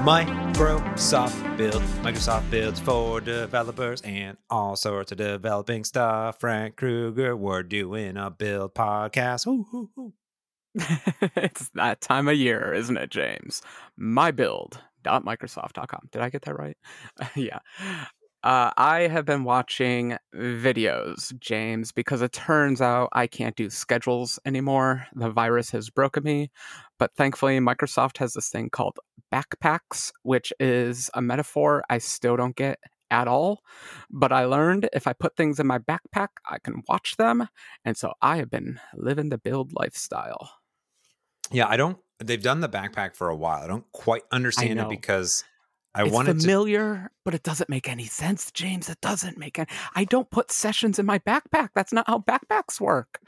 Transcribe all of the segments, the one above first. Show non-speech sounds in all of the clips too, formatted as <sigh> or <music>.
Microsoft build. Microsoft builds for developers and all sorts of developing stuff. Frank Krueger, we're doing a build podcast. Ooh, ooh, ooh. <laughs> it's that time of year, isn't it, James? My build.microsoft.com. Did I get that right? <laughs> yeah. Uh, I have been watching videos, James, because it turns out I can't do schedules anymore. The virus has broken me. But thankfully, Microsoft has this thing called backpacks, which is a metaphor I still don't get at all. But I learned if I put things in my backpack, I can watch them. And so I have been living the build lifestyle. Yeah, I don't. They've done the backpack for a while. I don't quite understand it because I it's wanted to. familiar, but it doesn't make any sense, James. It doesn't make any. I don't put sessions in my backpack. That's not how backpacks work.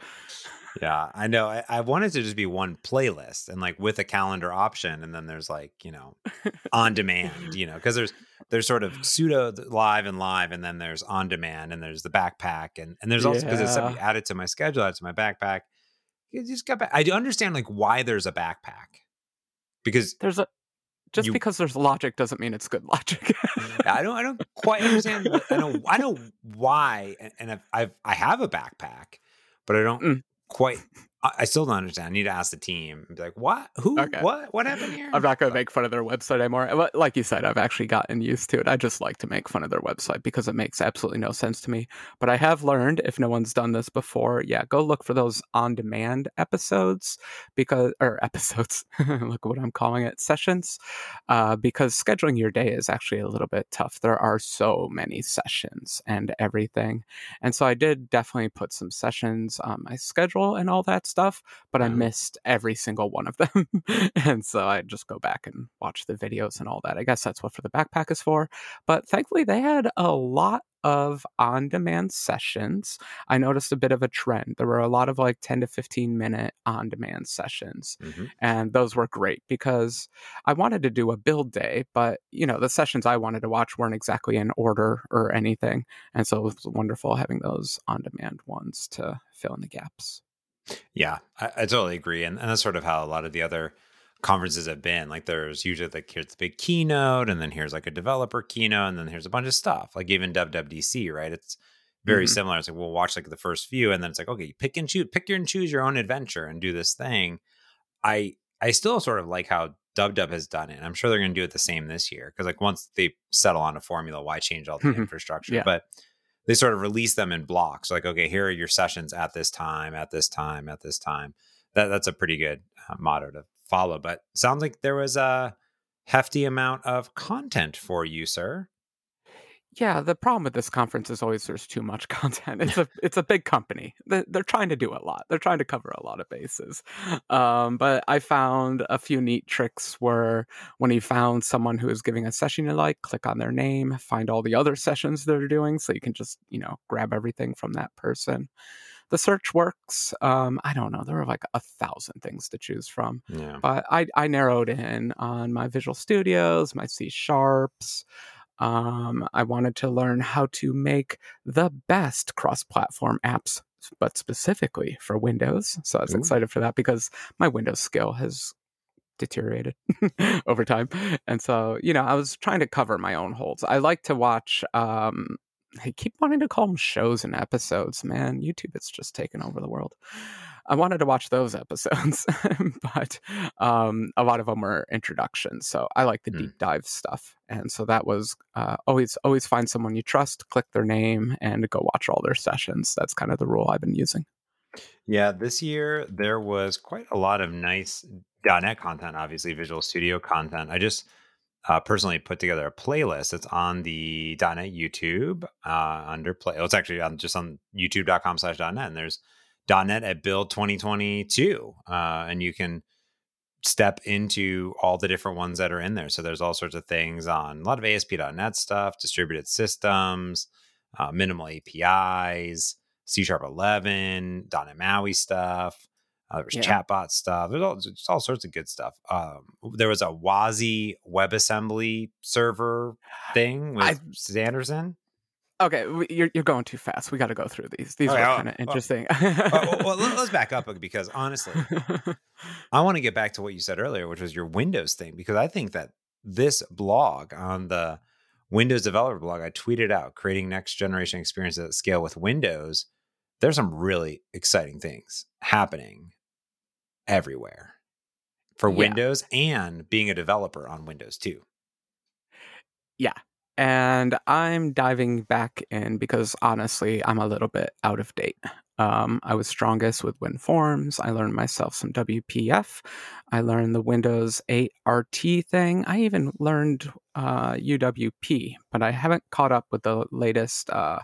Yeah, I know. I, I wanted to just be one playlist and like with a calendar option, and then there's like you know on demand, <laughs> you know, because there's there's sort of pseudo live and live, and then there's on demand, and there's the backpack, and and there's also because it's something added to my schedule, added to my backpack. You just got back. I do understand like why there's a backpack because There's a just You- because there's logic doesn't mean it's good logic. I don't I don't quite understand. I know I know why, and, and I've, I've I have a backpack, but I don't Mm. quite. I, still don't understand. I need to ask the team. Be like, what? Who? Okay. What? What happened here? I'm not going to make fun of their website anymore. Like you said, I've actually gotten used to it. I just like to make fun of their website because it makes absolutely no sense to me. But I have learned, if no one's done this before, yeah, go look for those on-demand episodes because or <laughs> episodes. <laughs> look what I'm calling it, sessions. Uh, because scheduling your day is actually a little bit tough. There are so many sessions and everything, and so I did definitely put some sessions on my schedule and all that stuff but I Mhm. missed every single one of them. <laughs> and so I just go back and watch the videos and all that. I guess that's what for the backpack is for. But thankfully, they had a lot of on demand sessions. I noticed a bit of a trend. There were a lot of like 10 to 15 minute on demand sessions. Mhm. And those were great because I wanted to do a build day, but you know, the sessions I wanted to watch weren't exactly in order or anything. And so it was wonderful having those on demand ones to fill in the gaps. Yeah, I, I totally agree, and, and that's sort of how a lot of the other conferences have been. Like, there's usually like here's the big keynote, and then here's like a developer keynote, and then here's a bunch of stuff. Like even WWDC, right? It's very Mhm. similar. It's like we'll watch like the first few, and then it's like okay, pick and choose, pick your and choose your own adventure, and do this thing. I I still sort of like how Dub Dub has done it. and I'm sure they're going to do it the same this year because like once they settle on a formula, why change all the <laughs> infrastructure? Yeah. But they sort of release them in blocks. Like okay, here are your sessions at this time, at this time, at this time. That that's a pretty good uh, motto to follow. But sounds like there was a hefty amount of content for you, sir. Yeah, the problem with this conference is always there's too much <laughs> content. It's a it's a big company. They- They're trying to do a lot. They're trying to cover a lot of bases. Um, but I found a few neat tricks where when you found someone who is giving a session you like, click on their name, find all the other sessions they're doing, so you can just you know grab everything from that person. The search works. Um, I don't know. There were like a thousand things to choose from Yeah. but I, I narrowed in on my Visual Studios, my C Sharps. Um, I wanted to learn how to make the best cross platform apps, but specifically for Windows. So I was Ooh. excited for that because my Windows skill has deteriorated <laughs> over time. And so, you know, I was trying to cover my own holes. I like to watch. Um, I keep wanting to call them shows and episodes, man. YouTube is just taken over the world. I wanted to watch those <laughs> episodes, but um, a lot of them were introductions. So I like the Hmm. deep dive stuff, and so that was uh, always always find someone you trust, click their name, and go watch all their sessions. That's kind of the rule I've been using. Yeah, this year there was quite a lot of nice .NET content, obviously Visual Studio content. I just uh, personally put together a playlist. It's on the .NET YouTube uh, under play. Oh, it's actually on just on youtube.com slash .NET. And there's .NET at Build 2022. Uh, and you can step into all the different ones that are in there. So there's all sorts of things on a lot of ASP.NET stuff, distributed systems, uh, minimal APIs, C Sharp 11, .NET MAUI stuff. Uh, there was Yeah. chatbot stuff. There's all, just all sorts of good stuff. Um, there was a WASI WebAssembly server thing with I- Sanderson. Okay, you're you're going too fast. We got to go through these. These were kind of uh, interesting. Oh, well, <laughs> well, let- let's back up because honestly, I want to get back to what you said earlier, which was your Windows thing, because I think that this blog on the Windows developer blog, I tweeted out creating next generation experiences at scale with Windows. There's some really exciting things happening everywhere for Yeah. Windows and being a developer on Windows too. Yeah. And I'm diving back in because honestly, I'm a little bit out of date. Um, I was strongest with WinForms. I learned myself some WPF. I learned the Windows 8 RT thing. I even learned uh, UWP, but I haven't caught up with the latest. Uh,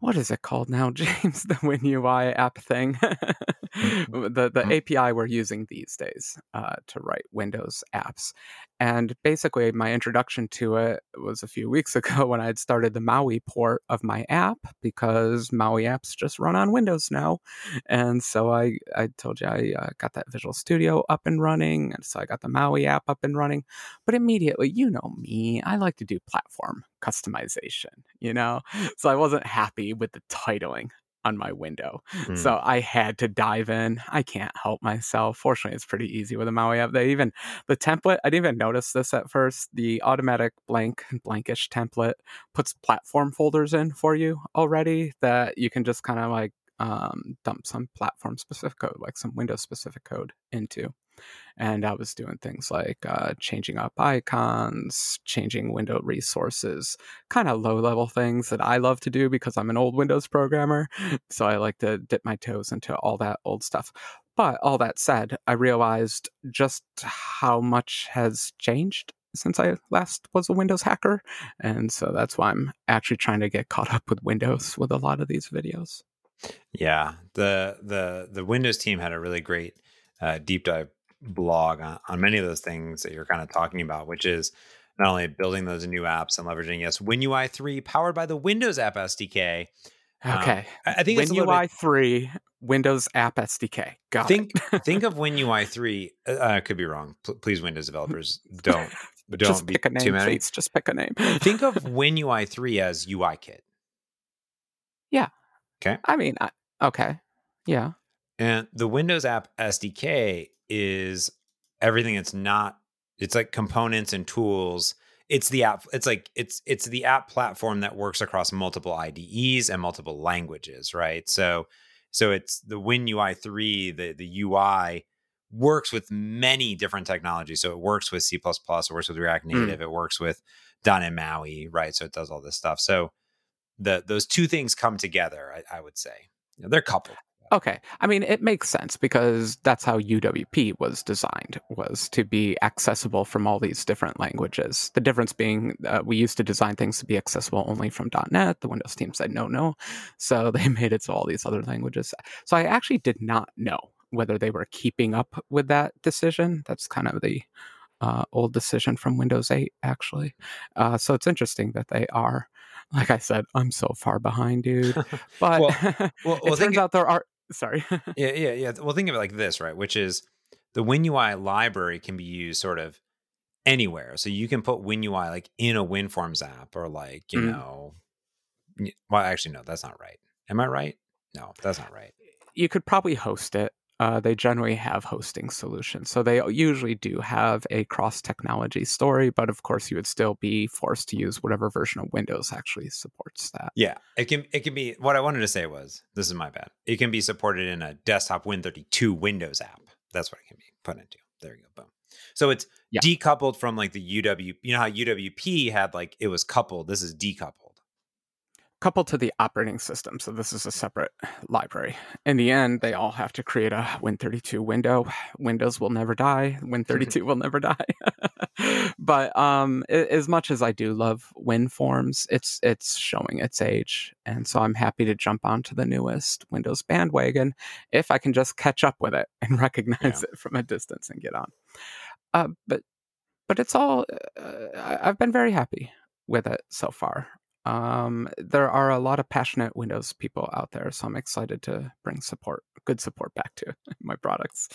what is it called now, <laughs> James? The WinUI app thing, <laughs> the the Mhm. API we're using these days uh, to write Windows apps. And basically, my introduction to it was a few weeks <laughs> ago when I had started the Maui port of my app because Maui apps just run on Windows now. And so I, I told you I uh, got that Visual Studio up and running. And so I got the Maui app up and running. But immediately, you know me, I like to do platform customization, you know? So I wasn't happy with the titling on my window. Hmm. So I had to dive in. I can't help myself. Fortunately, it's pretty easy with a Maui app. They even the template. I didn't even notice this at first. The automatic blank blankish template puts platform folders in for you already that you can just kind of like um, dump some platform specific code, like some Windows specific code into. And I was doing things like uh, changing up icons, changing window resources, kind of low level things that I love to do because I'm an old Windows programmer. <laughs> So I like to dip my toes into all that old stuff. But all that said, I realized just how much has changed since I last was a Windows hacker. And so that's why I'm actually trying to get caught up with Windows with a lot of these videos. Yeah, the the the Windows team had a really great uh, deep dive blog on, on many of those things that you're kind of talking about, which is not only building those new apps and leveraging yes WinUI three powered by the Windows App SDK. Um, Okay. I, I think WinUI bit, 3, Windows App SDK. Got think it. think of WinUI three. Uh, I could be wrong. P- please, Windows <laughs> developers, don't don't Just be pick a too name, many. please. Just pick a name. Think of <laughs> WinUI three as UI kit. Yeah. Okay. I mean, I, okay. Yeah. And the Windows App SDK is everything that's not it's like components and tools. It's the app it's like it's it's the app platform that works across multiple IDEs and multiple languages, right? So so it's the WinUI 3, the the UI works with many different technologies. So it works with C++, it works with React Mm. Native, it works with .NET MAUI, right? So it does all this stuff. So the those two things come together, I, I would say. They're coupled. Okay. I mean, it makes sense because that's how UWP was designed was to be accessible from all these different languages. The difference being uh, we used to design things to be accessible only from .NET. The Windows team said no, no. <laughs> So they <laughs> made it so all these other languages. So I actually did not know whether they were keeping up with that decision. That's kind of the uh, old decision from Windows 8, actually. Uh, so it's interesting that they are. Like I said, I'm so far behind, dude. <laughs> But Well- well, it well, turns out there are. Sorry. <laughs> Yeah, yeah, yeah. Well, think of it like this, right? Which is the WinUI library can be used sort of anywhere. So you can put WinUI like in a WinForms app or like, you Mhm. know, well, actually, no, that's not right. Am I right? No, that's not right. you could probably host it. Uh, they generally have hosting solutions. So they usually do have a cross technology story, but of course, you would still be forced to use whatever version of Windows actually supports that. Yeah, it can it can be what I wanted to say was this is my bad. It can be supported in a desktop Win32 Windows app. That's what it can be put into. There you go. Boom. So it's Yeah. decoupled from like the UW. You know how UWP had like it was coupled. This is decoupled. Coupled to the operating system. So this is a separate library. In the end, they all have to create a Win32 window. Windows will never die. Win32 <laughs> will never die. <laughs> but um, a- as much as I do love WinForms, it's it's showing its age, and so I'm happy to jump onto the newest Windows bandwagon if I can just catch up with it <laughs> and recognize it from a distance and get on. Uh, but but it's all uh, I've been very happy with it so far. Um, there are a lot of passionate Windows people out there, so I'm excited to bring support, good support back to <laughs> my products.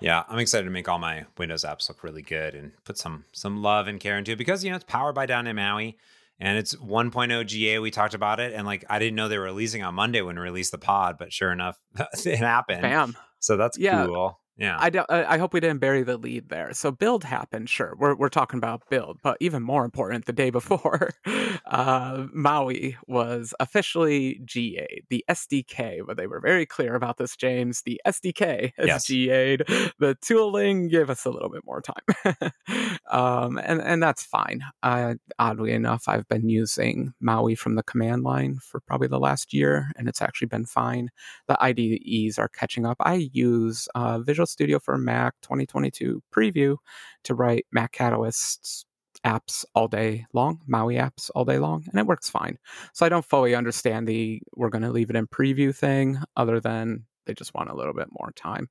Yeah, I'm excited to make all my Windows apps look really good and put some some love and care into it because you know it's powered by .NET MAUI and it's 1.0 GA. We talked about it and like I didn't know they were releasing on Monday when we released the pod, but sure enough, <laughs> it happened. Bam! So that's Yeah. cool. Yeah. I don't. I hope we didn't bury the lead there. So build happened. Sure, we're we're talking about build, but even more important, the day before, <laughs> uh, Maui was officially GA. The SDK, but they were very clear about this. James, the SDK has Yes. GA'd. The tooling gave us a little bit more time, <laughs> um, and and that's fine. Uh, oddly enough, I've been using Maui from the command line for probably the last year, and it's actually been fine the IDEs are catching up. I use uh, Visual Studio for Mac 2022 preview to write Mac Catalyst apps all day long, Maui apps all day long, and it works fine. So I don't fully understand the we're going to leave it in preview thing, other than they just want a little bit more time.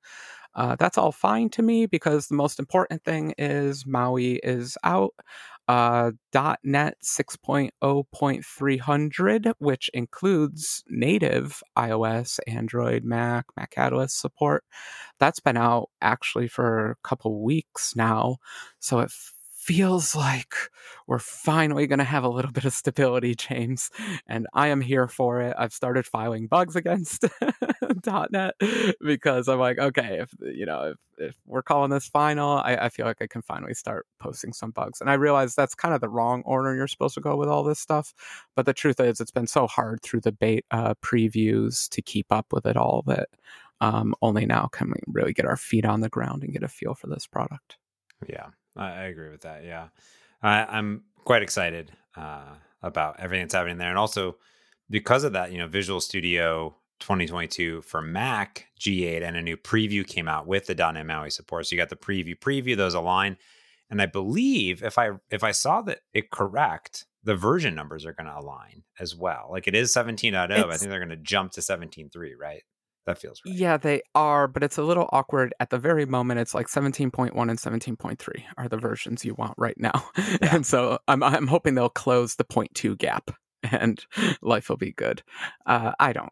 Uh, that's all fine to me because the most important thing is Maui is out. Uh, .NET 6.0.300, which includes native iOS, Android, Mac, Mac Catalyst support. That's been out actually for a couple weeks now, so it feels like we're finally going to have a little bit of stability, James, and I am here for it. I've started filing bugs against <laughs> .NET because I'm like, okay, if you know, if, if we're calling this final, I, I feel like I can finally start posting some bugs. And I realize that's kind of the wrong order you're supposed to go with all this stuff. But the truth is, it's been so hard through the bait uh, previews to keep up with it all that um, only now can we really get our feet on the ground and get a feel for this product. Yeah, I, agree with that. Yeah, I, I'm quite excited uh, about everything that's happening there, and also because of that, you know, Visual Studio 2022 for Mac GA and a new preview came out with the .NET MAUI support. So you got the preview, preview those align, and I believe if I if I saw that it correct, the version numbers are going to align as well. Like it is 17.0, I think they're going to jump to 17.3, right? That feels right. Yeah, they are, but it's a little awkward at the very moment. It's like 17.1 and 17.3 are the versions you want right now. <laughs> Yeah. And so I'm, I'm hoping they'll close the 0.2 gap <laughs> and life will be good. Uh, I don't.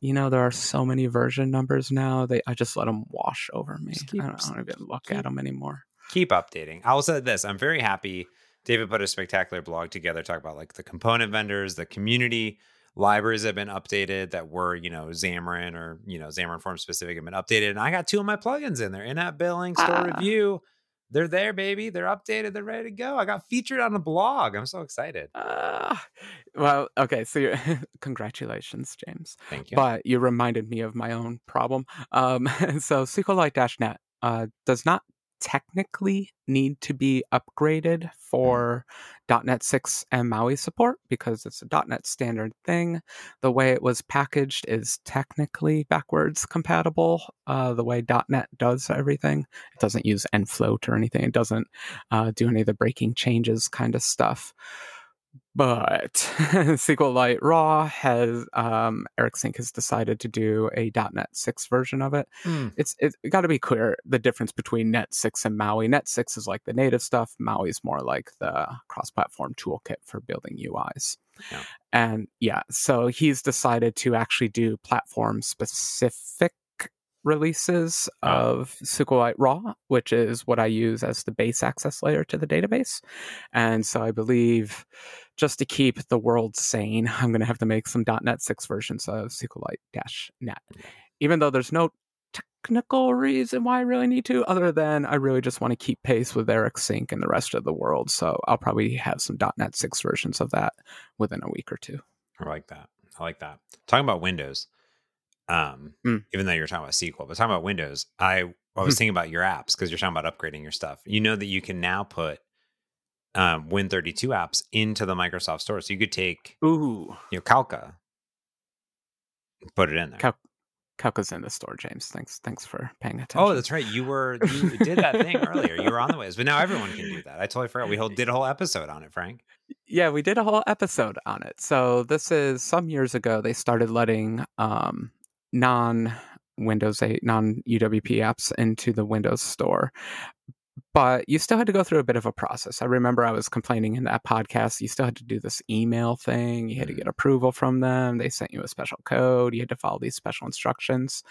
You know, there are so many version numbers now. They I just let them wash over me. Keep- I, don't, I don't even look keep- at them anymore. keep updating. I'll say this: I'm very happy. David put a spectacular blog together, talk about like the component vendors, the community libraries have been updated that were, you know, Xamarin or you know Xamarin Form specific have been updated, and I got two of my plugins in there: in-app billing, store Ah. review. They're there, baby. They're updated. They're ready to go. I got featured on the blog. I'm so excited. Uh, well, okay. So you're, <laughs> congratulations, James. Thank you. but you reminded me of my own problem. Um, <laughs> so SQLite-NET uh, does not technically need to be upgraded for .NET 6 and MAUI support because it's a .NET standard thing. The way it was packaged is technically backwards compatible. Uh, the way .NET does everything, it doesn't use nfloat or anything. It doesn't uh, do any of the breaking changes kind of stuff. But <laughs> SQLite Raw has um, Eric Sink has decided to do a .NET 6 version of it. Mm, It's it got to be clear the difference between Net 6 and Maui. Net 6 is like the native stuff. Maui is more like the cross-platform toolkit for building UIs. Yeah. And yeah, so he's decided to actually do platform-specific releases Oh. of SQLite Raw, which is what I use as the base access layer to the database. And so I believe just to keep the world sane, <laughs> I'm going to have to make some .NET 6 versions of SQLite-NET. Even though there's no technical reason why I really need to, other than I really just want to keep pace with Eric Sink and the rest of the world. So I'll probably have some .NET 6 versions of that within a week or two. I like that. I like that. Talking about Windows, um, Mm. even though you're talking about SQL, but talking about Windows, I I was thinking about your apps because you're talking about upgrading your stuff. You know that you can now put um, Win32 apps into the Microsoft Store, so you could take Ooh, you know Calca, put it in there. Cal- Calca's in the store, James. Thanks, thanks for paying attention. oh, that's right. You were <laughs> you did that thing earlier. You were on the ways, but now everyone can do that. I totally forgot. We whole, did a whole episode on it, Frank. Yeah, we did a whole episode on it. So this is some years ago. They started letting um, non Windows 8, non UWP apps into the Windows Store, but you still had to go through a bit of a process. I remember I was complaining in that podcast. You still had to do this email thing. You had to Mm. get approval from them. They sent you a special code. You had to follow these special instructions.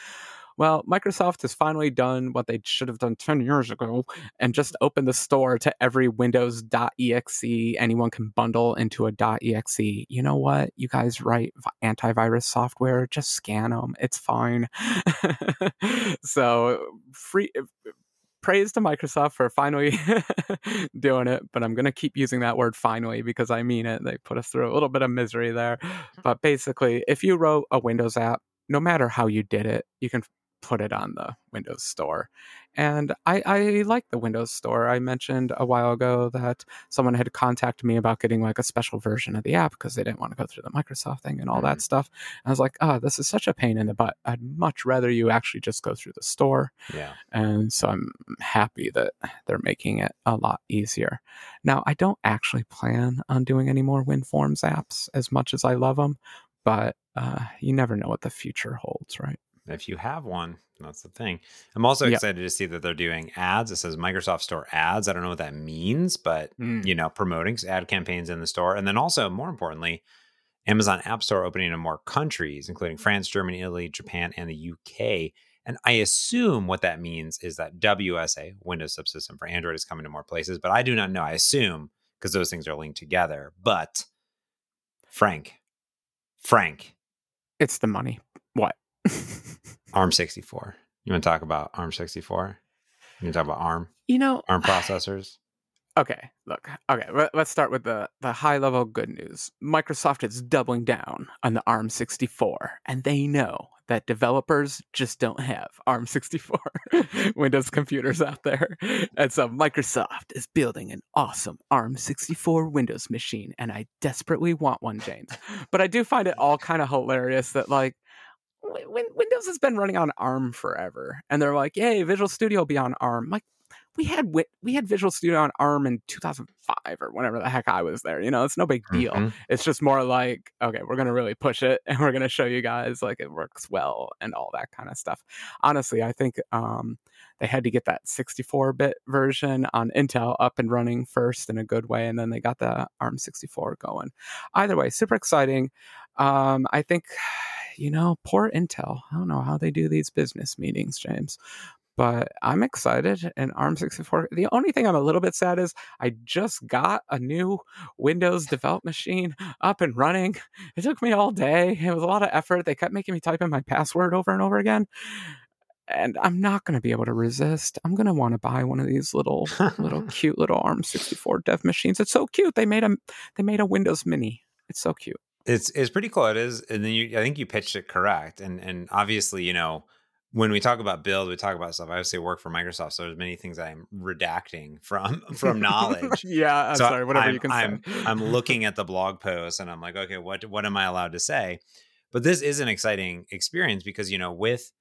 Well, Microsoft has finally done what they should have done 10 years ago and just opened the store to every Windows.exe anyone can bundle into a .exe. You know what? You guys write antivirus software, just scan them. It's fine. <laughs> so, free uh, praise to Microsoft for finally <laughs> doing it, but I'm going to keep using that word finally because I mean it. They put us through a little bit of misery there. Mm-hmm. But basically, if you wrote a Windows app, no matter how you did it, you can put it on the Windows Store. And I, I like the Windows Store. I mentioned a while ago that someone had contacted me about getting like a special version of the app because they didn't want to go through the Microsoft thing and all mm-hmm. that stuff. And I was like, oh, this is such a pain in the butt. I'd much rather you actually just go through the store. Yeah. And so I'm happy that they're making it a lot easier. Now, I don't actually plan on doing any more WinForms apps as much as I love them, but uh, you never know what the future holds, right? If you have one, that's the thing. I'm also yep. excited to see that they're doing ads. It says Microsoft Store ads. I don't know what that means, but mm. you know, promoting ad campaigns in the store, and then also more importantly, Amazon App Store opening in more countries, including France, Germany, Italy, Japan, and the UK. And I assume what that means is that WSA, Windows Subsystem for Android, is coming to more places, but I do not know. I assume because those things are linked together. But Frank, Frank, it's the money. What? ARM64. You want to talk about ARM64? You want to talk about ARM? You know, ARM <sighs> processors. Okay, look. Okay, let's start with the the high level good news. Microsoft is doubling down on the ARM64, and they know that developers just don't have ARM64 <laughs> Windows computers out there. And so Microsoft is building an awesome ARM64 Windows machine, and I desperately want one, James. But I do find it all kind of hilarious that like Windows has been running on ARM forever, and they're like, "Yay, Visual Studio will be on ARM." Like, we had we had Visual Studio on ARM in 2005 or whenever the heck I was there. You know, it's no big deal. Mm-hmm. It's just more like, okay, we're gonna really push it, <laughs> and we're gonna show you guys like it works well and all that kind of stuff. Honestly, I think um, they had to get that 64-bit version on Intel up and running first in a good way, and then they got the ARM 64 going. Either way, super exciting. Um, I think you know, poor Intel. I don't know how they do these business meetings, James. But I'm excited and ARM64. The only thing I'm a little bit sad is I just got a new Windows develop machine up and running. It took me all day. It was a lot of effort. They kept making me type in my password over and over again and I'm not going to be able to resist. I'm going to want to buy one of these little, little <laughs> cute little ARM64 dev machines. It's so cute. They made a, they made a Windows Mini. It's so cute. It's it's pretty cool. It is, and then you, I think you pitched it correct. And and obviously, you know, when we talk about build, we talk about stuff. I obviously work for Microsoft, so there's many things I'm redacting from <laughs> from <laughs> knowledge. yeah, I'm so sorry, whatever I'm, you can I'm, say. I'm <laughs> looking at the blog post, and I'm like, okay, what what am I allowed to say? But this is an exciting experience because you know, with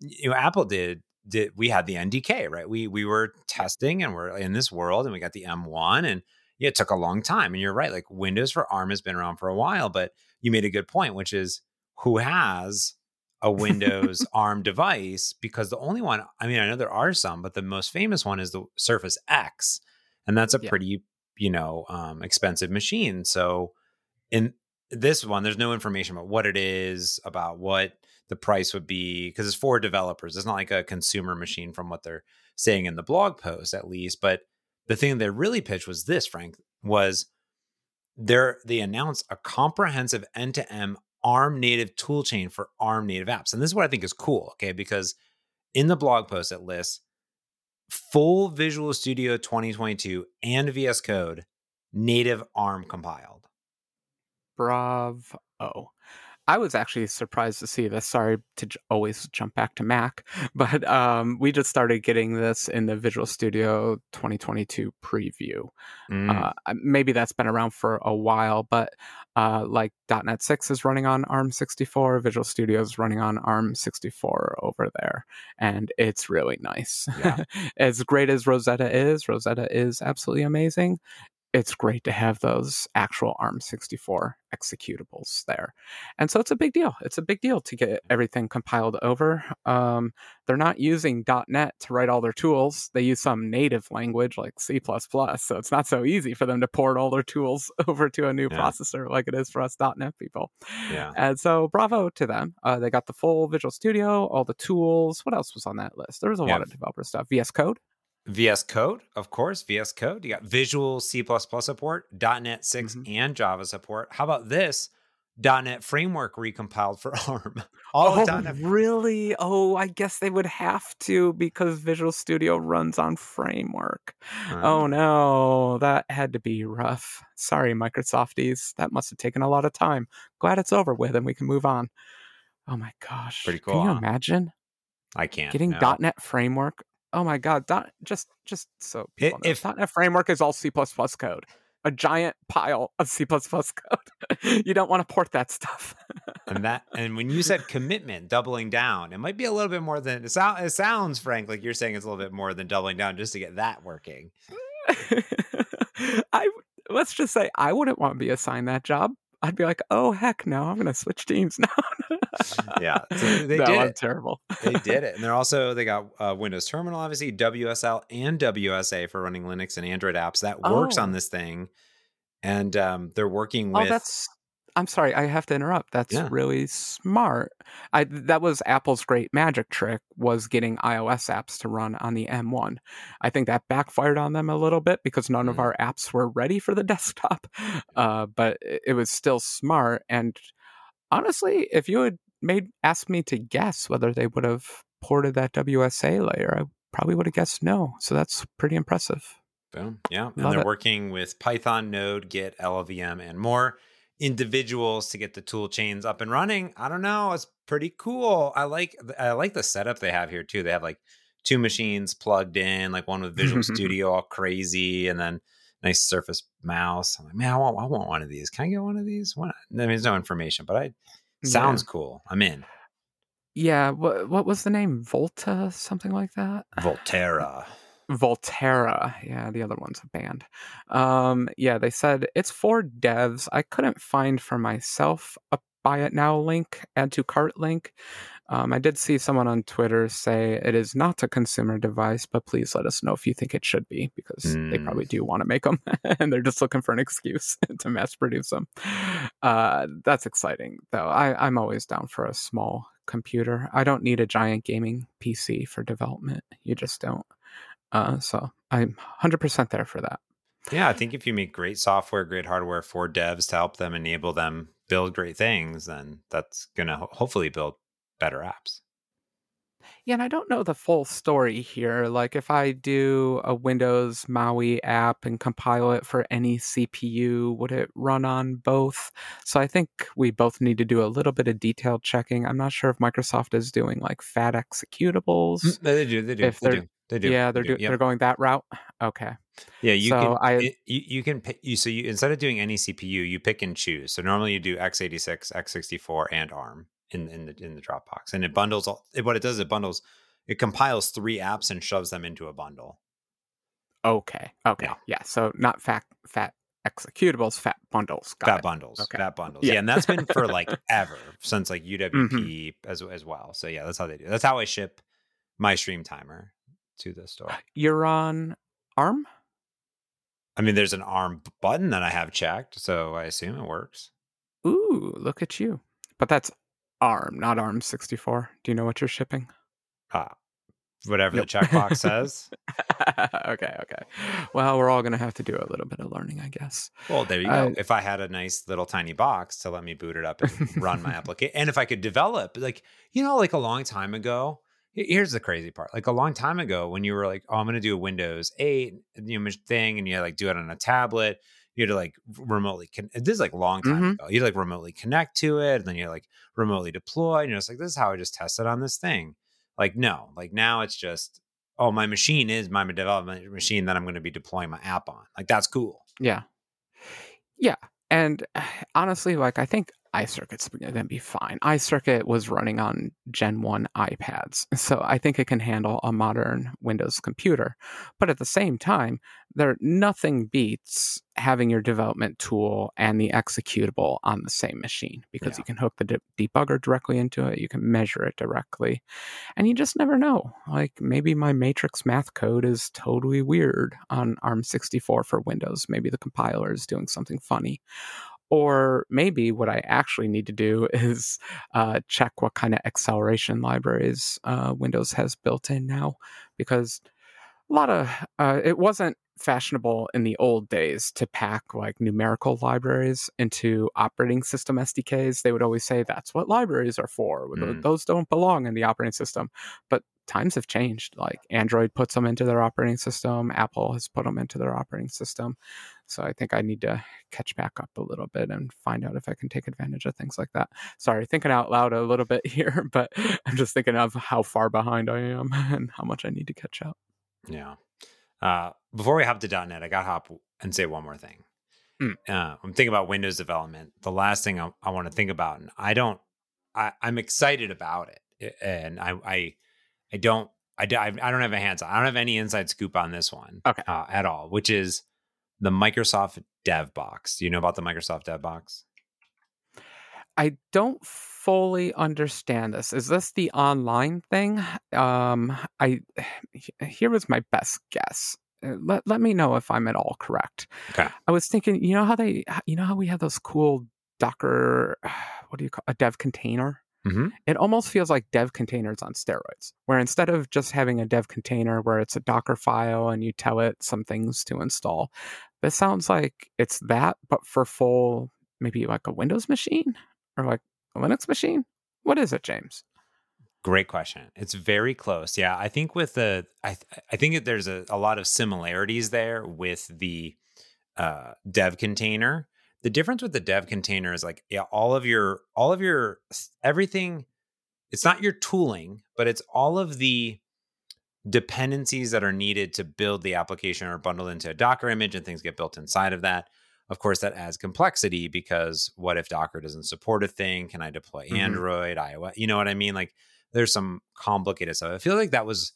you know, Apple did did we had the NDK right? We we were testing, and we're in this world, and we got the M1, and it took a long time. And you're right, like Windows for ARM has been around for a while, but you made a good point, which is who has a Windows <laughs> ARM device? Because the only one, I mean, I know there are some, but the most famous one is the Surface X. And that's a yeah. pretty, you know, um, expensive machine. So in this one, there's no information about what it is, about what the price would be, because it's for developers. It's not like a consumer machine from what they're saying in the blog post, at least. But the thing they really pitched was this, Frank, was there they announced a comprehensive end-to-end ARM native toolchain for ARM native apps. And this is what I think is cool, okay? Because in the blog post it lists full Visual Studio 2022 and VS Code native ARM compiled. Bravo. I was actually surprised to see this. Sorry to j- always jump back to Mac, <laughs> but um, we just started getting this in the Visual Studio 2022 preview. Mm. Uh, maybe that's been around for a while, but uh, like .NET 6 is running on ARM64, Visual Studio is running on ARM64 over there, and it's really nice. Yeah. <laughs> as great as Rosetta is, Rosetta is absolutely amazing it's great to have those actual ARM64 executables there. And so it's a big deal. It's a big deal to get everything compiled over. Um, they're not using .NET to write all their tools. They use some native language like C++. So it's not so easy for them to port all their tools <laughs> over to a new yeah. processor like it is for us .NET people. Yeah. And so bravo to them. Uh, they got the full Visual Studio, all the tools. What else was on that list? There was a yeah. lot of developer stuff. VS Code. VS Code, of course, VS Code. You got Visual C support, .NET 6 mm-hmm. and Java support. How about this? .NET Framework recompiled for <laughs> ARM. All oh, .NET. really? Oh, I guess they would have to because Visual Studio runs on Framework. Uh, oh no, that had to be rough. Sorry, Microsofties. That must have taken a lot of time. Glad it's over with and we can move on. Oh my gosh. Pretty cool. Can you huh? imagine? I can't. Getting no. .NET Framework Oh my god, dot, just just so people if .NET Framework is all C++ code, a giant pile of C++ code. <laughs> you don't want to port that stuff. and that <laughs> and when you said commitment, doubling down, it might be a little bit more than it, sound, it sounds. Frank, like you're saying it's a little bit more than doubling down just to get that working. <laughs> I let's just say I wouldn't want to be assigned that job. I'd be like, oh heck no, I'm gonna switch teams <laughs> now. yeah, so they no, did I'm it. Terrible. they did it, <laughs> and they're also they got uh, Windows Terminal, obviously WSL and WSA for running Linux and Android apps. That works oh. on this thing, and um, they're working oh, with. Oh, that's I'm sorry, I have to interrupt. That's yeah. really smart. I that was Apple's great magic trick was getting iOS apps to run on the M1. I think that backfired on them a little bit because none mm. of our apps were ready for the <laughs> desktop. Uh, but it was still smart. And honestly, if you had made asked me to guess whether they would have ported that WSA layer, I probably would have guessed no. So that's pretty impressive. Boom. Yeah. Love and they're it. working with Python, Node, Git, LLVM, and more individuals to get the tool chains up and running. I don't know. It's pretty cool. I like I like the setup they have here too. They have like two machines plugged in, like one with Visual <laughs> Studio all crazy, and then nice Surface mouse. I'm like, man, I want I want one of these. Can I get one of these? What? I mean, there's no information, but I sounds yeah. cool. I'm in. Yeah. What what was the name? Volta, something like that. <sighs> Volterra. Volterra. Yeah, the other one's a band. Um, yeah, they said it's for devs. I couldn't find for myself a buy it now link, add to cart link. Um, I did see someone on Twitter say it is not a consumer device, but please let us know if you think it should be because mm. they probably mm. do want to make them <laughs> and they're just looking for an excuse <laughs> to mass produce them. Uh, that's exciting, though. I, I'm always down for a small computer. I don't need a giant gaming PC for development. You just don't. Uh, so I'm 100% there for that. Yeah, I think if you make great software, great hardware for devs to help them enable them build great things, then that's going to ho- hopefully build better apps. Yeah, and I don't know the full story here. Like, if I do a Windows MAUI app and compile it for any CPU, would it run on both? So I think we both need to do a little bit of detailed checking. I'm not sure if Microsoft is doing like fat executables. Mm, they do. They do. If they do. They do. Yeah, they're they do. do yep. they're going that route. Okay. Yeah, you so can. I, it, you, you can pick. You so you instead of doing any CPU, you pick and choose. So normally you do x86, x64, and ARM in in the in the Dropbox, and it bundles all. It, what it does, it bundles. It compiles three apps and shoves them into a bundle. Okay. Okay. Yeah. yeah. So not fat fat executables, fat bundles. Got fat it. bundles. Okay. Fat bundles. Yeah. yeah. and that's been <laughs> for like ever since like UWP mm-hmm. as as well. So yeah, that's how they do. That's how I ship my stream timer to the store. You're on ARM. I mean, there's an ARM button that I have checked, so I assume it works. Ooh, look at you! But that's ARM, not ARM 64. Do you know what you're shipping? Uh, whatever nope. the checkbox <laughs> says. okay, okay. Well, we're all going to have to do a little bit of learning, I guess. Well, there you uh, go. If I had a nice little tiny box to let me boot it up and run my <laughs> application, and if I could develop, like, you know, like a long time ago, here's the crazy part. Like a long time ago, when you were like, "Oh, I'm to do a Windows 8 you know, thing," and you had like do it on a tablet, you had to like remotely. Con- this is like long time mm-hmm. ago. You had like remotely connect to it, and then you're like remotely deploy. And you're just like, "This is how I just tested on this thing." Like, no, like now it's just, oh, my machine is my development machine that I'm going to be deploying my app on. Like that's cool. Yeah, yeah, and <sighs> honestly, like I think iCircuit's going uh, to be fine. iCircuit was running on Gen 1 iPads, <laughs> so I think it can handle a modern Windows computer. But at the same time, there nothing beats having your development tool and the executable on the same machine because yeah. you can hook the de- debugger directly into it, you can measure it directly, and you just never know. Like maybe my matrix math code is totally weird on ARM64 for Windows. Maybe the compiler is doing something funny or maybe what I actually need to do <laughs> is uh, check what kind of acceleration libraries uh, Windows has built in now, because a lot of uh, it wasn't fashionable in the old days to pack like numerical libraries into operating system SDKs. They would always say that's what libraries are for. Mm. Those don't belong in the operating system. But times have changed. Like Android puts them into their operating system, Apple has put them into their operating system. So I think I need to catch back up a little bit and find out if I can take advantage of things like that. Sorry, thinking out loud a little bit <laughs> here, but I'm just thinking of how far behind I am <laughs> and how much I need to catch up. Yeah. Uh, before we hop to .NET, I got to hop and say one more thing. Mm. Uh, I'm thinking about Windows development. The last thing I, I want to think about, and I don't, I, I'm excited about it, and I, I, I don't, I, I don't have a hands. On. I don't have any inside scoop on this one, okay, uh, at all. Which is the Microsoft Dev Box. Do you know about the Microsoft Dev Box? I don't fully understand this. Is this the online thing? Um, I here was my best guess. Uh, let let me know if I'm at all correct. Okay. I was thinking, you know how they, you know how we have those cool Docker, <sighs> what do you call a dev container? Mm-hmm. It almost feels like dev containers on steroids, where instead of just having a dev container where it's a Docker file and you tell it some things to install, this sounds like it's that, but for full, maybe like a Windows machine or like a Linux machine. What is it, James? Great question. It's very close. Yeah, I think with the I th- I think there's a, a lot of similarities there with the uh, dev container. The difference with the dev container is like yeah, all of your all of your everything. It's not your tooling, but it's all of the dependencies that are needed to build the application are bundled into a Docker image and things get built inside of that. Of course, that adds complexity because what if Docker doesn't support a thing? Can I deploy mm-hmm. Android, iOS? You know what I mean? Like there's some complicated stuff. I feel like that was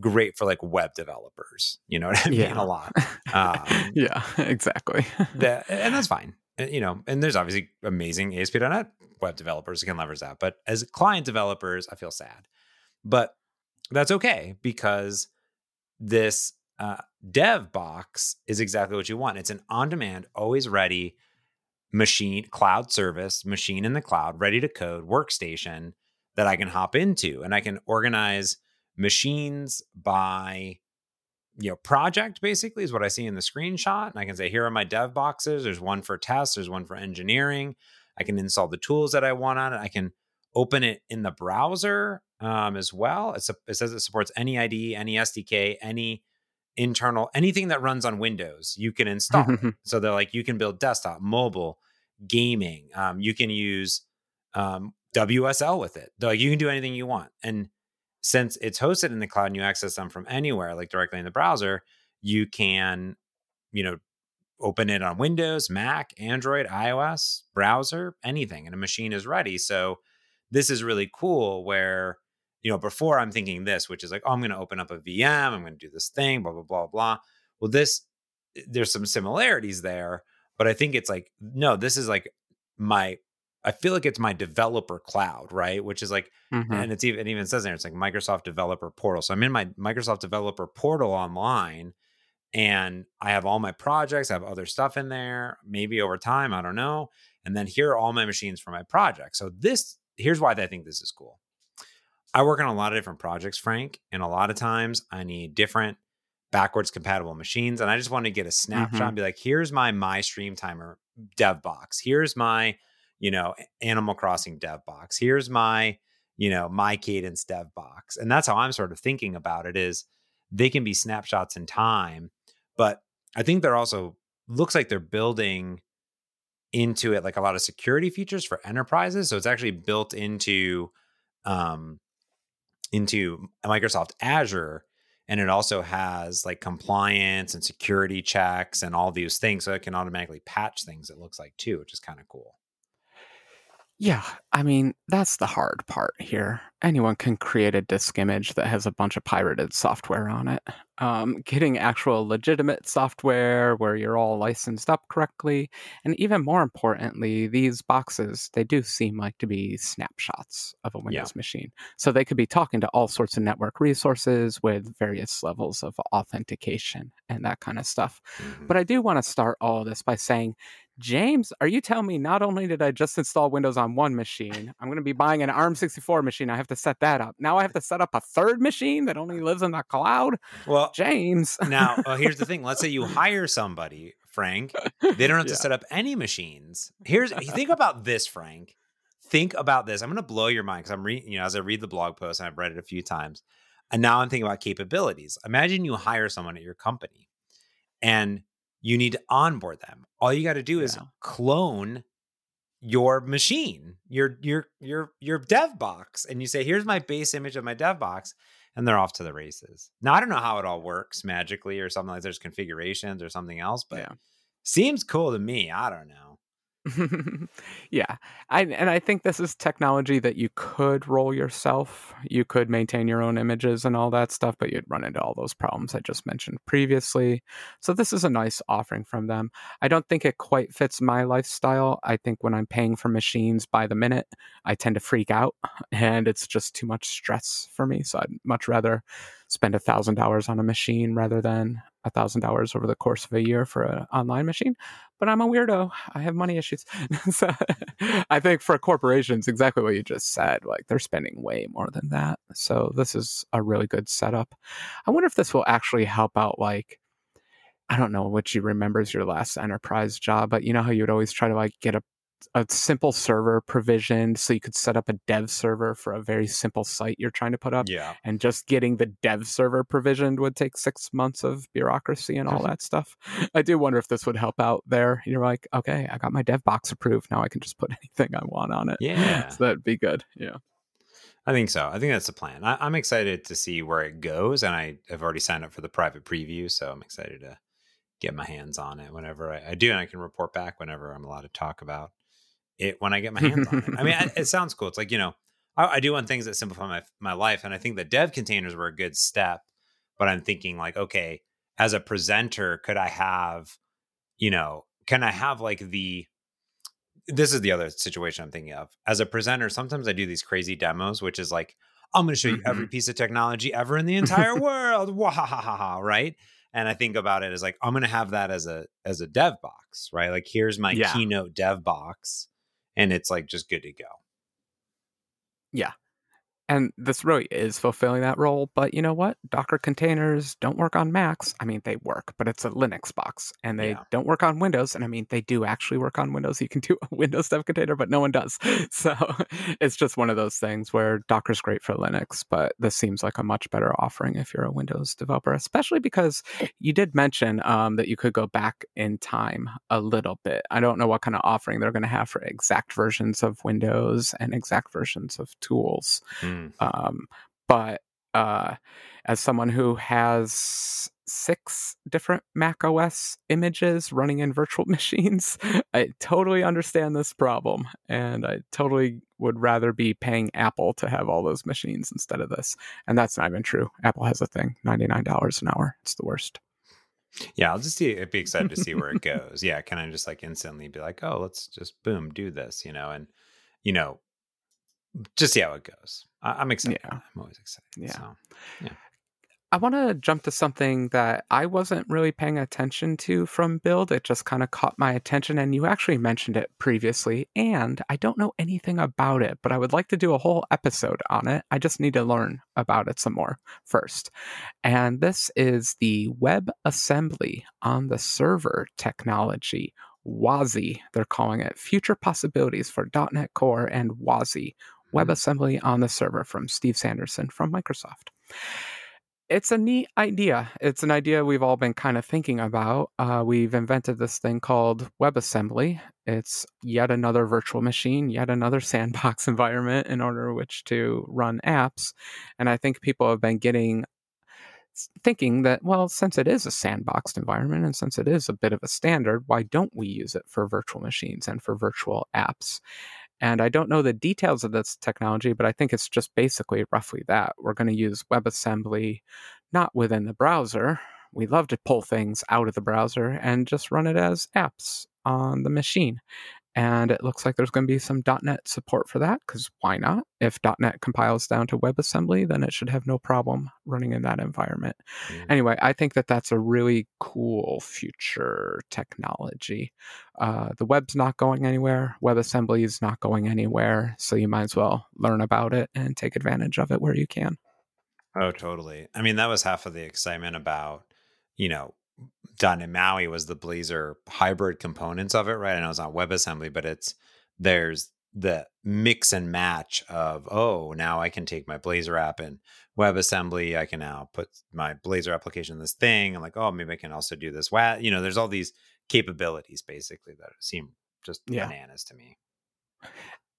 great for like web developers. You know <laughs> what I mean? Yeah. A lot. <laughs> Um, yeah, <laughs> exactly. that, and that's fine. You know, and there's obviously amazing ASP.NET web developers who can leverage that. But as client developers, I feel sad. But that's okay because this uh, dev box is exactly what you want. It's an on demand, always ready machine, cloud service, machine in the cloud, ready to code workstation that I can hop into. And I can organize machines by you know project basically is what i see in the screenshot and i can say here are my dev boxes there's one for tests there's one for engineering i can install the tools that i want on it i can open it in the browser um, as well. It's a, it says it supports any IDE, any SDK, any internal, anything that runs on Windows, you can install. <laughs> so they're like, you can build desktop, mobile, gaming. Um, you can use um, WSL with it. They're like, you can do anything you want. And since it's hosted in the cloud and you access them from anywhere, like directly in the browser, you can, you know, open it on Windows, Mac, Android, iOS, browser, anything, and a machine is ready. So this is really cool where you know before i'm thinking this which is like oh i'm going to open up a vm i'm going to do this thing blah blah blah blah well this there's some similarities there but i think it's like no this is like my i feel like it's my developer cloud right which is like mm-hmm. and it's even it even says there it's like microsoft developer portal so i'm in my microsoft developer portal online and i have all my projects i have other stuff in there maybe over time i don't know and then here are all my machines for my project so this here's why I think this is cool. I work on a lot of different projects, Frank, and a lot of times I need different backwards compatible machines. And I just want to get a snapshot mm-hmm. and be like, here's my my stream timer dev box. Here's my, you know, Animal Crossing dev box. Here's my, you know, my cadence dev box. And that's how I'm sort of thinking about it is they can be snapshots in time, but I think they're also looks like they're building into it like a lot of security features for enterprises. So it's actually built into um, into Microsoft Azure, and it also has like compliance and security checks and all these things, so it can automatically patch things. It looks like too, which is kind of cool. Yeah, I mean, that's the hard part here. Anyone can create a disk image that has a bunch of pirated software on it. Um, getting actual legitimate software where you're all licensed up correctly, and even more importantly, these boxes, they do seem like to be snapshots of a Windows Yeah. machine. So they could be talking to all sorts of network resources with various levels of authentication and that kind of stuff. Mhm. But I do want to start all of this by saying, James, are you telling me not only did I just install Windows on one machine, I'm going to be buying an ARM64 machine. I have to set that up. Now I have to set up a third machine that only lives in the cloud? Well, James. now uh, here's the thing. Let's say you <laughs> hire somebody, Frank. They don't have to set up any machines. Here's think about this, Frank. Think about this. I'm going to blow your mind because I'm reading, you know, as I read the blog post and I've read it a few times, and now I'm thinking about capabilities. Imagine you hire someone at your company, and you need to onboard them. All you got to do is clone your machine, your your your your dev box, and you say, "Here's my base image of my dev box," and they're off to the races. Now I don't know how it all works magically or something like there's configurations or something else, but Yeah. seems cool to me. I don't know. <laughs> yeah. I, and I think this is technology that you could roll yourself. You could maintain your own images and all that stuff, but you'd run into all those problems I just mentioned previously. So this is a nice offering from them. I don't think it quite fits my lifestyle. I think when I'm paying for machines by the minute, I tend to freak out <laughs> and it's just too much stress for me. So I'd much rather spend a thousand dollars on a machine rather than a thousand dollars over the course of a year for an online machine but I'm a weirdo. I have money issues. <laughs> so I think for corporations, exactly what you just said, like they're spending way more than that. So this is a really good setup. I wonder if this will actually help out, like, I don't know what you remember as your last enterprise job, but you know how you'd always try to like get a a simple server provisioned so you could set up a dev server for a very simple site you're trying to put up Yeah. and just getting the dev server provisioned would take six months of bureaucracy and all <laughs> that stuff. I do wonder if this would help out there. You're like, okay, I got my dev box approved. Now I can just put <laughs> anything I want on it. Yeah. so that'd be good. Yeah. I think so. I think that's the plan. I, I'm excited to see where it goes, and I have already signed up for the private preview, so I'm excited to get my hands on it whenever I, I do, and I can report back whenever I'm allowed to talk about it when I get my hands on it. I mean, I, it <laughs> sounds cool. It's like you know, I, I do want things that simplify my my life, and I think the dev containers were a good step. But I'm thinking like, okay, as a presenter, could I have, you know, can I have like the this is the other situation I'm thinking of. As a presenter, sometimes I do these crazy demos, which is like, I'm going to show you every Mm-hmm. piece of technology ever in the entire <laughs> world. Wahahaha, right? And I think about it as like, I'm going to have that as a as a dev box, right? Like, here's my Yeah. keynote dev box, and it's like just good to go. And this really is fulfilling that role. But you know what? Docker containers don't work on Macs. I mean, they work, but it's a Linux box. And they Yeah. don't work on Windows. And I mean, they do actually work on Windows. You can do a Windows dev container, but no one does. <laughs> So it's just one of those things where Docker's great for Linux, but this seems like a much better offering if you're a Windows developer, especially because you did mention um, that you could go back in time a little bit. I don't know what kind of offering they're going to have for exact versions of Windows and exact versions of tools. Mm. Um, but uh, as someone who has six different Mac OS images running in virtual <laughs> machines, I totally understand this problem. And I totally would rather be paying Apple to have all those machines instead of this. And that's not even true. Apple has a thing $99 an hour. It's the worst. Yeah, I'll just see. I'd be excited to see where it <laughs> goes. Yeah, can I just like instantly be like, oh, let's just boom, do this, you know, and you know, just see how it goes. I, I'm excited. Yeah. I'm always excited. Yeah. So, I want to jump to something that I wasn't really paying attention to from Build. It just kind of caught my attention, and you actually mentioned it previously. And I don't know anything about it, but I would like to do a whole episode on it. I just need to learn about it some more first. And this is the WebAssembly on the server technology. WASI, they're calling it Future Possibilities for .NET Core and WASI, WebAssembly on the server from Steve Sanderson from Microsoft it's a neat idea. It's an idea we've all been kind of thinking about. Uh, we've invented this thing called WebAssembly. It's yet another virtual machine, yet another <laughs> sandbox environment in order which to run apps. And I think people have been getting thinking that, well, since it is a sandboxed environment and since it is a bit of a standard, why don't we use it for virtual machines and for virtual apps? And I don't know the details of this technology, but I think it's just basically roughly that. We're going to use WebAssembly not within the browser. We love to pull things out of the browser and just run it as apps on the machine. And it looks like there's going to be some .NET support for that because why not? If .NET compiles down to WebAssembly, then it should have no problem running in that environment. Mm. Anyway, I think that that's a really cool future technology. Uh, the web's not going anywhere. WebAssembly is not going anywhere. So you might as well learn about it and take advantage of it where you can. Oh, totally. I mean, that was half of the excitement about, you know, .NET Maui was the Blazor hybrid components of it, right? And I know it's not WebAssembly, but it's there's the mix and match of oh now I can take my Blazor app and WebAssembly. I can now put my Blazor application in this thing. I'm like, oh, maybe I can also do this. What you know, there's all these capabilities basically that seem just yeah. bananas to me.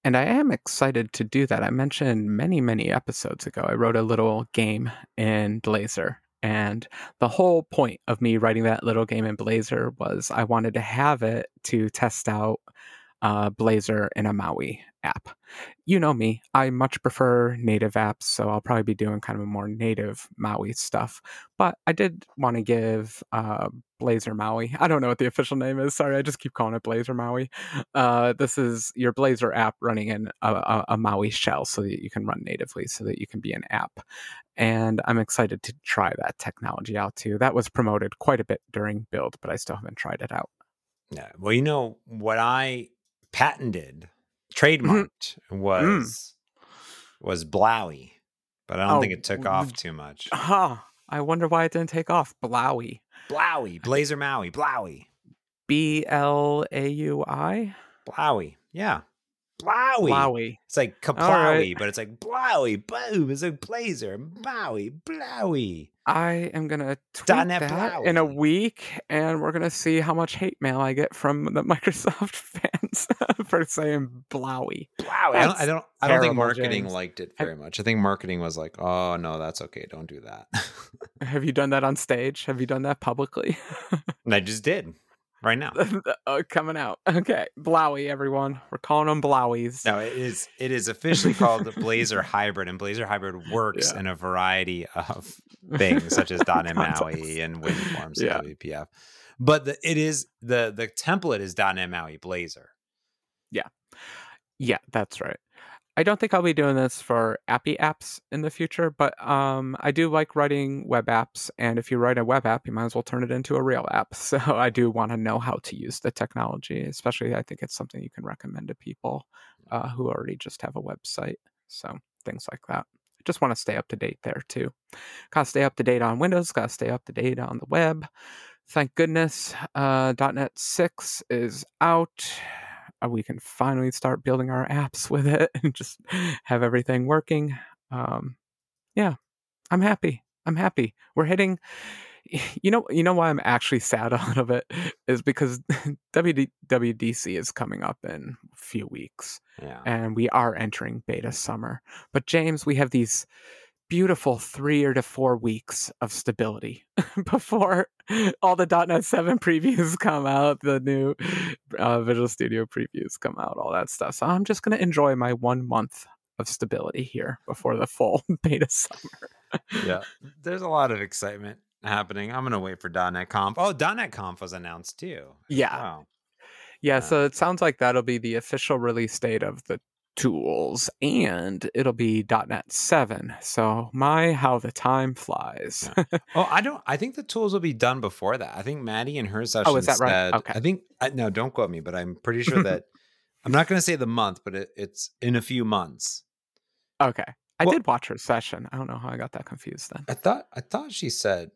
And I am excited to do that. I mentioned many, many episodes ago, I wrote a little game in Blazor and the whole point of me writing that little game in Blazor was I wanted to have it to test out uh, Blazor in a Maui app. You know me, I much prefer native apps, so I'll probably be doing kind of a more native Maui stuff. But I did want to give uh, Blazor Maui. I don't know what the official name is. Sorry, I just keep calling it Blazor Maui. Uh, this is your Blazor app running in a, a, a, Maui shell so that you can run natively, so that you can be an app. And I'm excited to try that technology out too. That was promoted quite a bit during build, but I still haven't tried it out. Yeah. Well, you know what I patented, mm-hmm. trademarked mm. was mm. was Blowy, but I don't oh, think it took off too much. Huh. I wonder why it didn't take off. Blowy. Blowy. Blazor Maui. Blowy. B L A U I. Blowy. Yeah. Blowy. Blowy. It's like Kaplowy, right. but it's like Blowy. Boom. It's like Blazor. Bowie. Blowy. I am gonna tweet that Blowy. in a week, and we're gonna see how much hate mail I get from the <laughs> Microsoft fans <laughs> for saying Blowy. Blowy. I don't. I don't, I don't think marketing James. liked it very much. I think marketing was like, "Oh no, that's okay. Don't do that." <laughs> Have you done that on stage? Have you done that publicly? and I just did right now. <laughs> oh, coming out. Okay, Blowy, everyone. We're calling them Blowies. No, it is. It is officially called the Blazor <laughs> Hybrid, and Blazor Hybrid works yeah. in a variety of things, such as .NET MAUI <laughs> and WinForms yeah. and WPF. But the, it is the the template is .NET MAUI Blazor. Yeah, yeah, that's right. I don't think I'll be doing this for appy apps in the future, but um, I do like writing web apps. And if you write a web app, you might as well turn it into a real app. <laughs> So I do want to know how to use the technology, especially I think it's something you can recommend to people uh, who already just have a website. So things like that. I just want to stay up to date there too. Gotta stay up to date on Windows, gotta stay up to date on the web. Thank goodness uh, .NET 6 is out we can finally start building our apps with it <laughs> and just have everything working. Um, yeah, I'm happy. I'm happy. We're hitting. <sighs> You know, you know why I'm actually sad <laughs> a little bit is because <laughs> WWDC is coming up in a few weeks, yeah. and we are entering beta summer. But James, we have these beautiful three or to four weeks of stability <laughs> before all the .NET 7 <laughs> previews come out, the new uh, Visual Studio previews come out, all that stuff. So I'm just going to enjoy my one month of stability here before the full <laughs> beta summer. yeah, there's a lot of excitement happening. I'm going to wait for .NET Conf. Oh, .NET Conf was announced too. Yeah. Wow. Yeah, yeah, so it sounds like that'll be the official release date of the tools and it'll be .NET 7. So my how the time flies. Oh, I don't I think the tools will be done before that. I think Maddie in her session oh, is that said, right? Okay. I think I, no, don't quote me, but I'm pretty sure <laughs> that I'm not going to say the month, but it, it's in a few months. Okay. I well, did watch her session. I don't know how I got that confused then. I thought I thought she said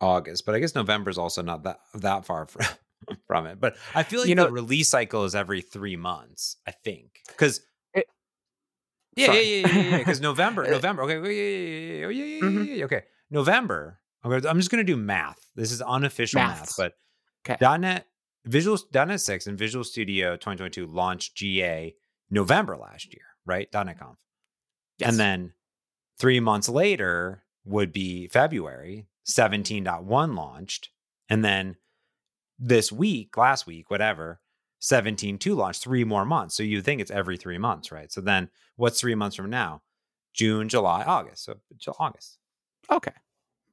August, but I guess November is also not that that far from <laughs> from it. But I feel like you know, the release cycle is every three months. I think because yeah, yeah, yeah, yeah, yeah. Because <laughs> November, November. Okay, yeah, yeah, yeah, yeah, yeah, mm-hmm. yeah, Okay, November. I'm just gonna do math. This is unofficial math, but okay. .NET Visual .NET 6 and Visual Studio 2022 launched GA November last year, right? .NET Conf. And then three months later would be February 17.1 launched, and then this week, last week, whatever, 17 to launch, three more months. So you think it's every three months, right? So then what's three months from now? June, July, August. So August. Okay.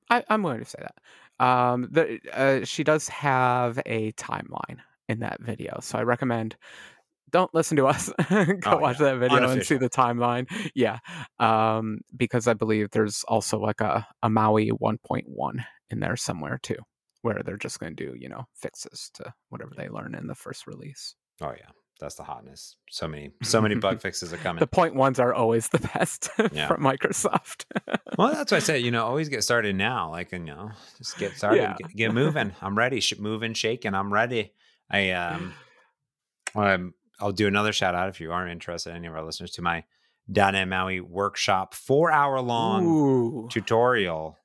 I, I'm willing to say that. Um, the, uh, she does have a timeline in that video. So I recommend don't listen to us. <laughs> Go Oh, watch yeah. that video and see the timeline. Yeah. Um, because I believe there's also like a, a Maui 1.1 in there somewhere too, where they're just going to do, you know, fixes to whatever they learn in the first release. Oh yeah. That's the hotness. So many, so many bug <laughs> fixes are coming. The point ones are always the <laughs> best <laughs> Yeah. from Microsoft. Well, that's why I said, you know, always get started now. Like, you know, just get started, Yeah. get, get moving. I'm ready. Sh- moving, shaking. I'm ready. I um, um, I'll do another shout out if you are interested, any of our listeners, to my .NET Maui workshop, four hour long Ooh. tutorial.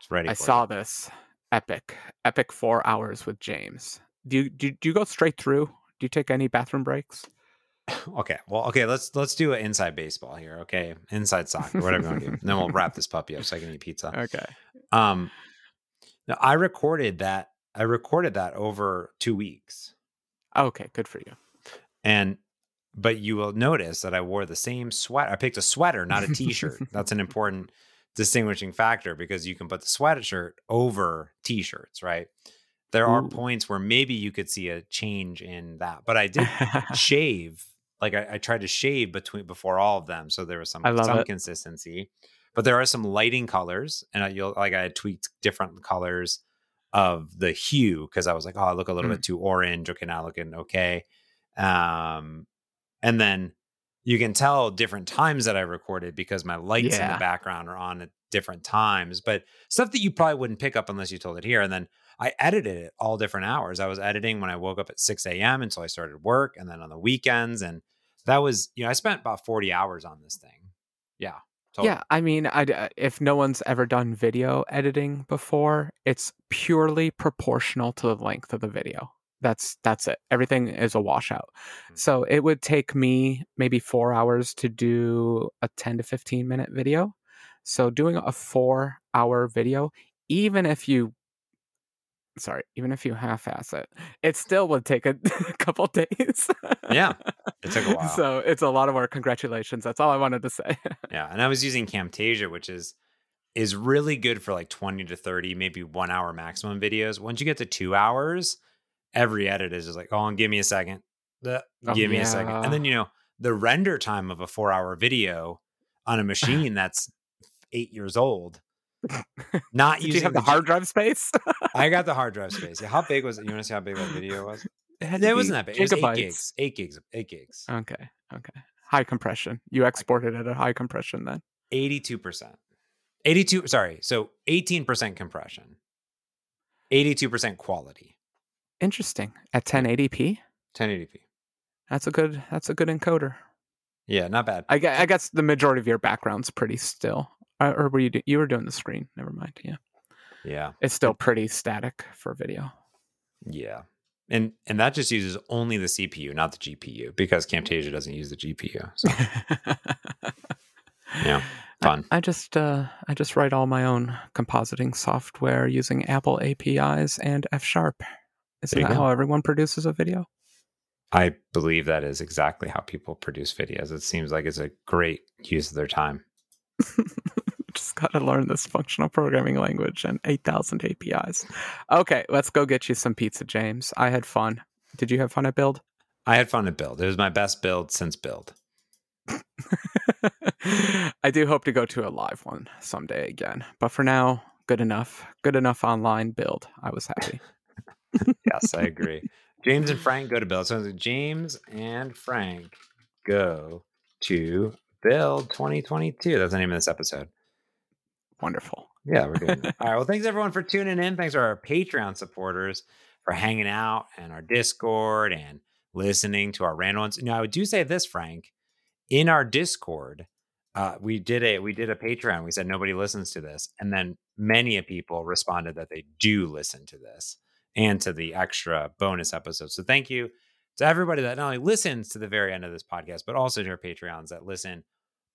It's ready. I saw you. this. Epic. Epic four hours with James. Do you, do, do you go straight through? Do you take any bathroom breaks? <laughs> Okay. Well, okay. Let's let's do an inside baseball here. Okay, inside soccer, whatever you want to do. Then we'll wrap this puppy up so I can eat pizza. Okay. Um, now I recorded that. I recorded that over two weeks. Okay, good for you. And but you will notice that I wore the same sweater. I picked a sweater, not a t-shirt. That's an <laughs> important distinguishing factor because you can put the sweatshirt over t-shirts, right? There are points where maybe you could see a change in that, but I did <laughs> shave. Like I, I tried to shave between before all of them, so there was some some it. consistency. But there are some lighting colors, and I, you'll like I had tweaked different colors of the hue because I was like, oh, I look a little Mm. bit too orange. Okay, now looking okay. Um, and then you can tell different times that I recorded because my lights in the background are on at different times, but stuff that you probably wouldn't pick up unless you told it here. And then I edited it all different hours. I was editing when I woke up at 6 a.m. until I started work and then on the weekends. And that was, you know, I spent about 40 hours on this thing. Yeah. totally. Yeah, I mean, I, uh, if no one's ever done video editing before, it's purely proportional to the length of the video. That's that's it. Everything is a washout. Mhm. So it would take me maybe four hours to do a ten to fifteen minute video. So doing a four hour video, even if you sorry, even if you half ass it, it still would take a <laughs> couple days. Yeah, it took a <laughs> while. So it's a lot of work. Congratulations. That's all I wanted to say. <laughs> Yeah, and I was using Camtasia, which is is really good for like 20 to 30, maybe one hour maximum videos. Once you get to two hours, every edit is just like, oh, and give me a second. Uh, Oh, give me a second. And then, you know, the render time of a four hour video on a <laughs> machine that's eight years old. <laughs> Not Did using you have the G- hard drive space? <laughs> I got the hard drive space. Yeah, how big was it? You want to see how big that video was? It, It wasn't that big. It was eight gigs. Eight gigs. Eight gigs. Okay. Okay. High compression. You exported at a high compression then. 82%. 82 sorry. So 18% compression. 82% quality. Interesting. At 1080p, 1080p. that's a good. That's a good encoder. Yeah, not bad. I, I guess the majority of your background's pretty still. Uh, or were you? Do, you were doing the screen. Never mind. Yeah, Yeah. it's still pretty static for video. Yeah. And and that just uses only the CPU, not the GPU, because Camtasia doesn't use the GPU. So <laughs> yeah, fun. I just uh, I just write all my own compositing software using Apple APIs and F Sharp. Isn't that go. how everyone produces a video? I believe that is exactly how people produce videos. It seems like it's a great use of their time. <laughs> just got to learn this functional programming language and 8,000 APIs. Okay, let's go get you some pizza, James. I had fun. Did you have fun at Build? I had fun at build. It was my best build since build. <laughs> I do hope to go to a live one someday again. But for now, good enough. Good enough online build. I was happy. <laughs> Yes, I agree. James and Frank go to build. So James and Frank go to build 2022. That's the name of this episode. Wonderful. Yeah, we're good. <laughs> All right. Well, thanks everyone for tuning in. Thanks to our Patreon supporters for hanging out and our Discord and listening to our random ones. Now, I do say this, Frank. In our Discord, uh, we did a we did a Patreon. We said nobody listens to this, and then many of people responded that they do listen to this and to the extra bonus episode. So thank you to everybody that not only listens to the very end of this podcast, but also to our Patreons that listen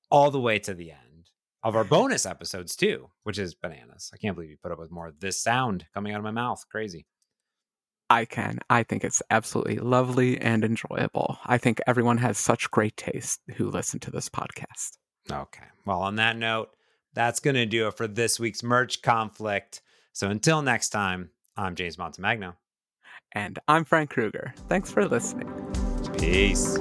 all the way to the end of our <laughs> bonus episodes too, which is bananas. I can't believe you put up with more of this sound coming out of my mouth. Crazy. I can. I think it's absolutely lovely and enjoyable. I think everyone has such great taste who listen to this podcast. Okay. Well, on that note, that's going to do it for this week's Merge Conflict. So until next time, I'm James Montemagno. And I'm Frank Krueger. Thanks for listening. Peace.